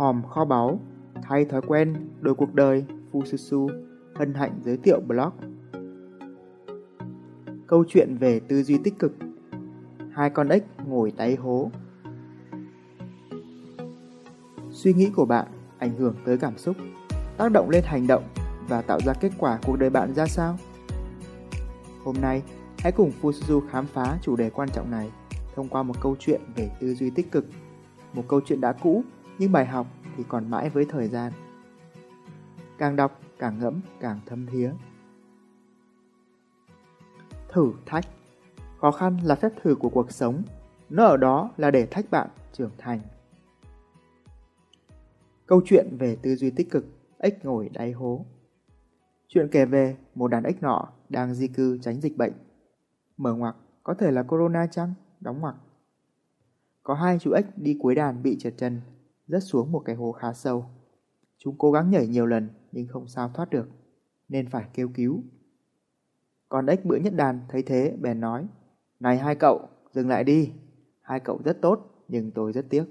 Hòm kho báu, thay thói quen, đổi cuộc đời, Fususu, hân hạnh giới thiệu blog. Câu chuyện về tư duy tích cực Hai con ếch ngồi tay hố Suy nghĩ của bạn ảnh hưởng tới cảm xúc, tác động lên hành động và tạo ra kết quả cuộc đời bạn ra sao? Hôm nay, hãy cùng Fusuzu khám phá chủ đề quan trọng này thông qua một câu chuyện về tư duy tích cực. Một câu chuyện đã cũ, nhưng bài học thì còn mãi với thời gian. Càng đọc, càng ngẫm, càng thâm thía. Thử thách Khó khăn là phép thử của cuộc sống, nó ở đó là để thách bạn trưởng thành. Câu chuyện về tư duy tích cực, ếch ngồi đáy hố. Chuyện kể về một đàn ếch nọ đang di cư tránh dịch bệnh. Mở ngoặc, có thể là corona chăng? Đóng ngoặc. Có hai chú ếch đi cuối đàn bị trượt chân, rớt xuống một cái hố khá sâu. Chúng cố gắng nhảy nhiều lần nhưng không sao thoát được, nên phải kêu cứu. Còn ếch bữa nhất đàn thấy thế bèn nói, Này hai cậu, dừng lại đi. Hai cậu rất tốt, nhưng tôi rất tiếc.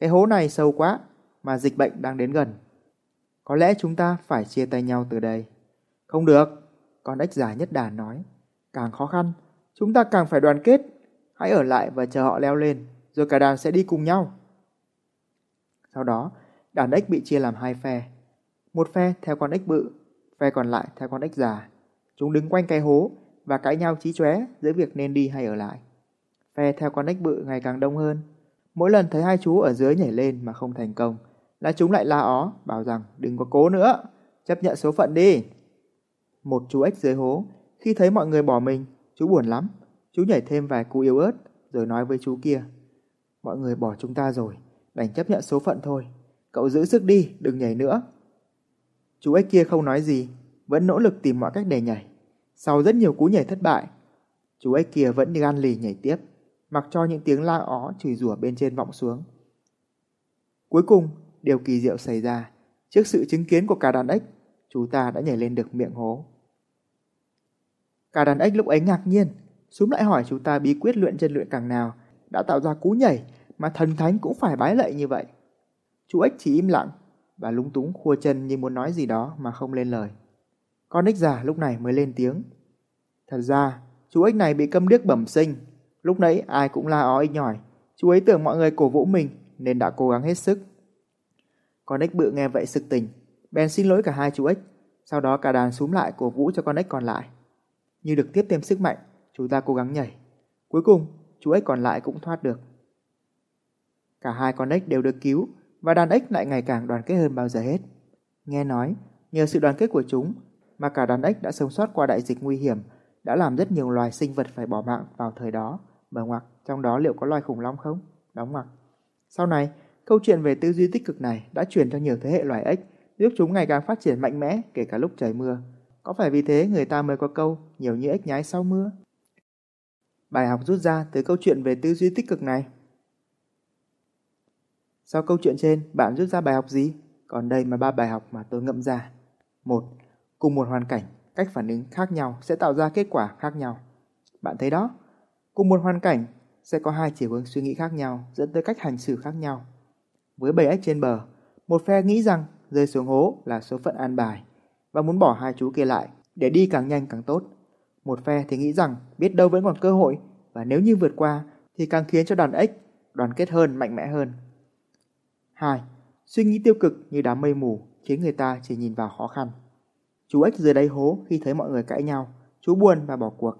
Cái hố này sâu quá, mà dịch bệnh đang đến gần. Có lẽ chúng ta phải chia tay nhau từ đây. Không được, con ếch già nhất đàn nói. Càng khó khăn, chúng ta càng phải đoàn kết. Hãy ở lại và chờ họ leo lên, rồi cả đàn sẽ đi cùng nhau. Sau đó, đàn ếch bị chia làm hai phe. Một phe theo con ếch bự, phe còn lại theo con ếch già. Chúng đứng quanh cái hố và cãi nhau chí chóe giữa việc nên đi hay ở lại. Phe theo con ếch bự ngày càng đông hơn. Mỗi lần thấy hai chú ở dưới nhảy lên mà không thành công, là chúng lại la ó, bảo rằng đừng có cố nữa, chấp nhận số phận đi. Một chú ếch dưới hố, khi thấy mọi người bỏ mình, chú buồn lắm. Chú nhảy thêm vài cú yếu ớt, rồi nói với chú kia. Mọi người bỏ chúng ta rồi, đành chấp nhận số phận thôi. Cậu giữ sức đi, đừng nhảy nữa. Chú ếch kia không nói gì, vẫn nỗ lực tìm mọi cách để nhảy. Sau rất nhiều cú nhảy thất bại, chú ếch kia vẫn gan lì nhảy tiếp, mặc cho những tiếng la ó chửi rủa bên trên vọng xuống. Cuối cùng, điều kỳ diệu xảy ra. Trước sự chứng kiến của cả đàn ếch, chú ta đã nhảy lên được miệng hố. Cả đàn ếch lúc ấy ngạc nhiên, xuống lại hỏi chú ta bí quyết luyện chân luyện càng nào đã tạo ra cú nhảy mà thần thánh cũng phải bái lạy như vậy. Chú ếch chỉ im lặng và lúng túng khua chân như muốn nói gì đó mà không lên lời. Con ếch già lúc này mới lên tiếng. Thật ra, chú ếch này bị câm điếc bẩm sinh. Lúc nãy ai cũng la ó ếch nhỏi. Chú ấy tưởng mọi người cổ vũ mình nên đã cố gắng hết sức. Con ếch bự nghe vậy sực tỉnh, bèn xin lỗi cả hai chú ếch. Sau đó cả đàn súm lại cổ vũ cho con ếch còn lại. Như được tiếp thêm sức mạnh, chú ta cố gắng nhảy. Cuối cùng, chú ếch còn lại cũng thoát được. Cả hai con ếch đều được cứu và đàn ếch lại ngày càng đoàn kết hơn bao giờ hết. Nghe nói, nhờ sự đoàn kết của chúng mà cả đàn ếch đã sống sót qua đại dịch nguy hiểm, đã làm rất nhiều loài sinh vật phải bỏ mạng vào thời đó. Mở ngoặc, trong đó liệu có loài khủng long không? Đóng ngoặc. Sau này, câu chuyện về tư duy tích cực này đã truyền cho nhiều thế hệ loài ếch, giúp chúng ngày càng phát triển mạnh mẽ kể cả lúc trời mưa. Có phải vì thế người ta mới có câu nhiều như ếch nhái sau mưa? Bài học rút ra từ câu chuyện về tư duy tích cực này. Sau câu chuyện trên, bạn rút ra bài học gì? Còn đây là ba bài học mà tôi ngậm ra. một Cùng một hoàn cảnh, cách phản ứng khác nhau sẽ tạo ra kết quả khác nhau. Bạn thấy đó? Cùng một hoàn cảnh sẽ có hai chiều hướng suy nghĩ khác nhau dẫn tới cách hành xử khác nhau. Với bầy ếch trên bờ, một phe nghĩ rằng rơi xuống hố là số phận an bài và muốn bỏ hai chú kia lại để đi càng nhanh càng tốt. Một phe thì nghĩ rằng biết đâu vẫn còn cơ hội và nếu như vượt qua thì càng khiến cho đàn ếch đoàn kết hơn, mạnh mẽ hơn. 2. Suy nghĩ tiêu cực như đám mây mù khiến người ta chỉ nhìn vào khó khăn. Chú ếch dưới đáy hố khi thấy mọi người cãi nhau, chú buồn và bỏ cuộc.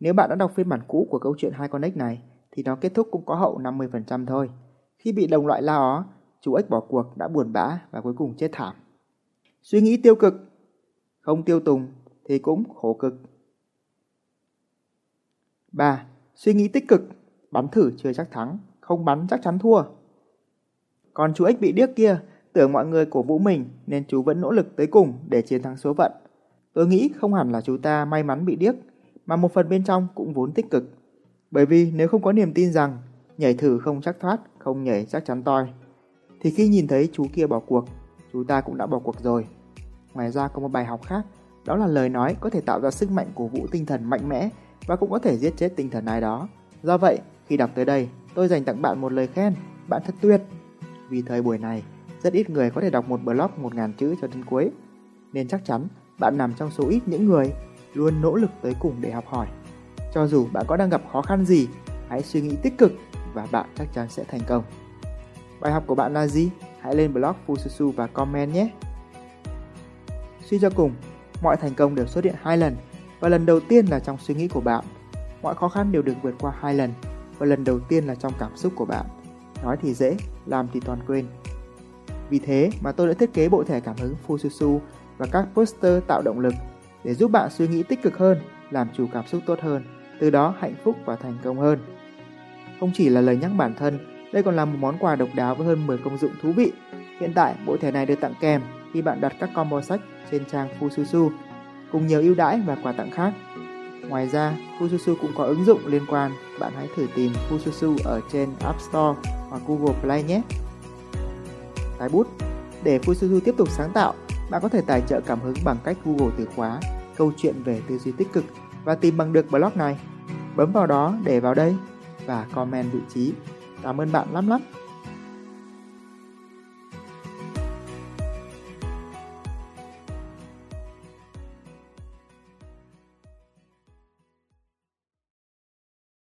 Nếu bạn đã đọc phiên bản cũ của câu chuyện hai con ếch này thì nó kết thúc cũng có hậu 50% thôi. Khi bị đồng loại la ó, chú ếch bỏ cuộc đã buồn bã và cuối cùng chết thảm. Suy nghĩ tiêu cực, không tiêu tùng thì cũng khổ cực. 3. Suy nghĩ tích cực, bắn thử chưa chắc thắng, không bắn chắc chắn thua. Còn chú ếch bị điếc kia, tưởng mọi người cổ vũ mình nên chú vẫn nỗ lực tới cùng để chiến thắng số phận. Tôi nghĩ không hẳn là chú ta may mắn bị điếc, mà một phần bên trong cũng vốn tích cực. Bởi vì nếu không có niềm tin rằng nhảy thử không chắc thoát, không nhảy chắc chắn toi, thì khi nhìn thấy chú kia bỏ cuộc, chú ta cũng đã bỏ cuộc rồi. Ngoài ra có một bài học khác, đó là lời nói có thể tạo ra sức mạnh cổ vũ tinh thần mạnh mẽ và cũng có thể giết chết tinh thần ai đó. Do vậy, khi đọc tới đây, tôi dành tặng bạn một lời khen, bạn thật tuyệt. Vì thời buổi này, Rất ít người có thể đọc một blog 1.000 chữ cho đến cuối, nên chắc chắn bạn nằm trong số ít những người luôn nỗ lực tới cùng để học hỏi. Cho dù bạn có đang gặp khó khăn gì, hãy suy nghĩ tích cực và bạn chắc chắn sẽ thành công. Bài học của bạn là gì? Hãy lên blog Fususu và comment nhé! Suy cho cùng, mọi thành công đều xuất hiện hai lần và lần đầu tiên là trong suy nghĩ của bạn. Mọi khó khăn đều được vượt qua hai lần và lần đầu tiên là trong cảm xúc của bạn. Nói thì dễ, làm thì toàn quên. Vì thế mà tôi đã thiết kế bộ thẻ cảm hứng Fususu và các poster tạo động lực để giúp bạn suy nghĩ tích cực hơn, làm chủ cảm xúc tốt hơn, từ đó hạnh phúc và thành công hơn. Không chỉ là lời nhắc bản thân, đây còn là một món quà độc đáo với hơn 10 công dụng thú vị. Hiện tại, bộ thẻ này được tặng kèm khi bạn đặt các combo sách trên trang Fususu cùng nhiều ưu đãi và quà tặng khác. Ngoài ra, Fususu cũng có ứng dụng liên quan, bạn hãy thử tìm Fususu ở trên App Store hoặc Google Play nhé. Tái bút Để Fususu tiếp tục sáng tạo, bạn có thể tài trợ cảm hứng bằng cách Google từ khóa câu chuyện về tư duy tích cực và tìm bằng được blog này. Bấm vào đó để vào đây và comment vị trí. Cảm ơn bạn lắm lắm.